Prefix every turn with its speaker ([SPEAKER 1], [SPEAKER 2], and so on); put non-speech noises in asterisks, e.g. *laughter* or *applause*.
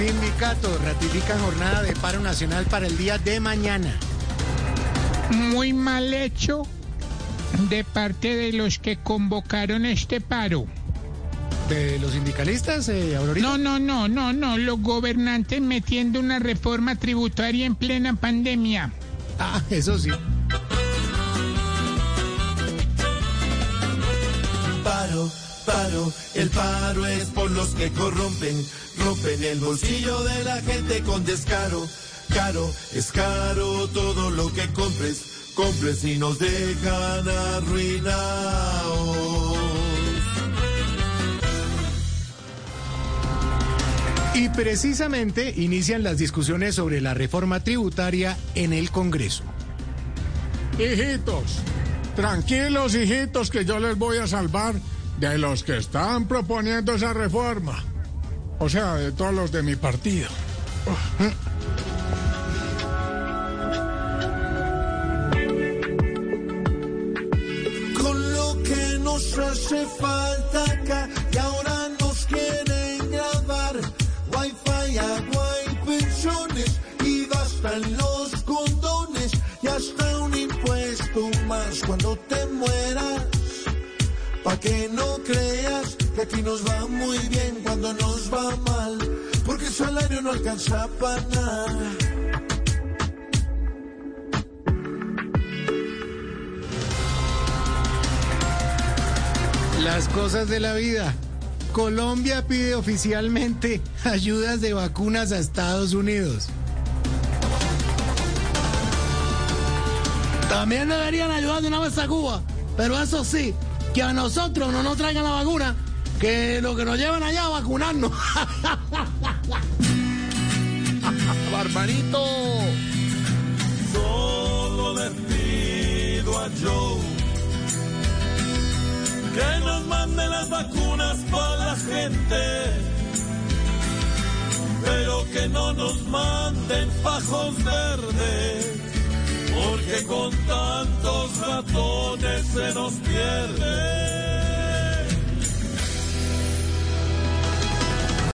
[SPEAKER 1] Sindicatos ratifican jornada de paro nacional para el día de mañana.
[SPEAKER 2] Muy mal hecho de parte de los que convocaron este paro.
[SPEAKER 1] ¿De los sindicalistas, eh, Aurorita?
[SPEAKER 2] No, no, no, no, no, los gobernantes metiendo una reforma tributaria en plena pandemia.
[SPEAKER 1] Ah, eso sí.
[SPEAKER 3] Paro, el paro es por los que corrompen, rompen el bolsillo de la gente con descaro. Caro, es caro todo lo que compres, compres y nos dejan arruinados.
[SPEAKER 1] Y precisamente inician las discusiones sobre la reforma tributaria en el Congreso.
[SPEAKER 4] Hijitos, tranquilos hijitos que yo les voy a salvar de los que están proponiendo esa reforma. O sea, de todos los de mi partido.
[SPEAKER 3] Con lo que nos hace falta acá y ahora nos quieren grabar Wi-Fi, agua y pensiones y bastan los condones y hasta un impuesto más cuando te mueras. Pa' que no creas que aquí nos va muy bien cuando nos va mal, porque el salario no alcanza para nada.
[SPEAKER 1] Las cosas de la vida. Colombia pide oficialmente *laughs* ayudas de vacunas a Estados Unidos.
[SPEAKER 5] También deberían ayudar de una vez a Cuba, pero eso sí, que a nosotros no nos traigan la vacuna, que lo que nos llevan allá a vacunarnos. *laughs*
[SPEAKER 3] Barbarito. Solo le pido a Joe que nos mande las vacunas para la gente, pero que no nos manden fajos verdes, porque con tantos ratones se nos pierde.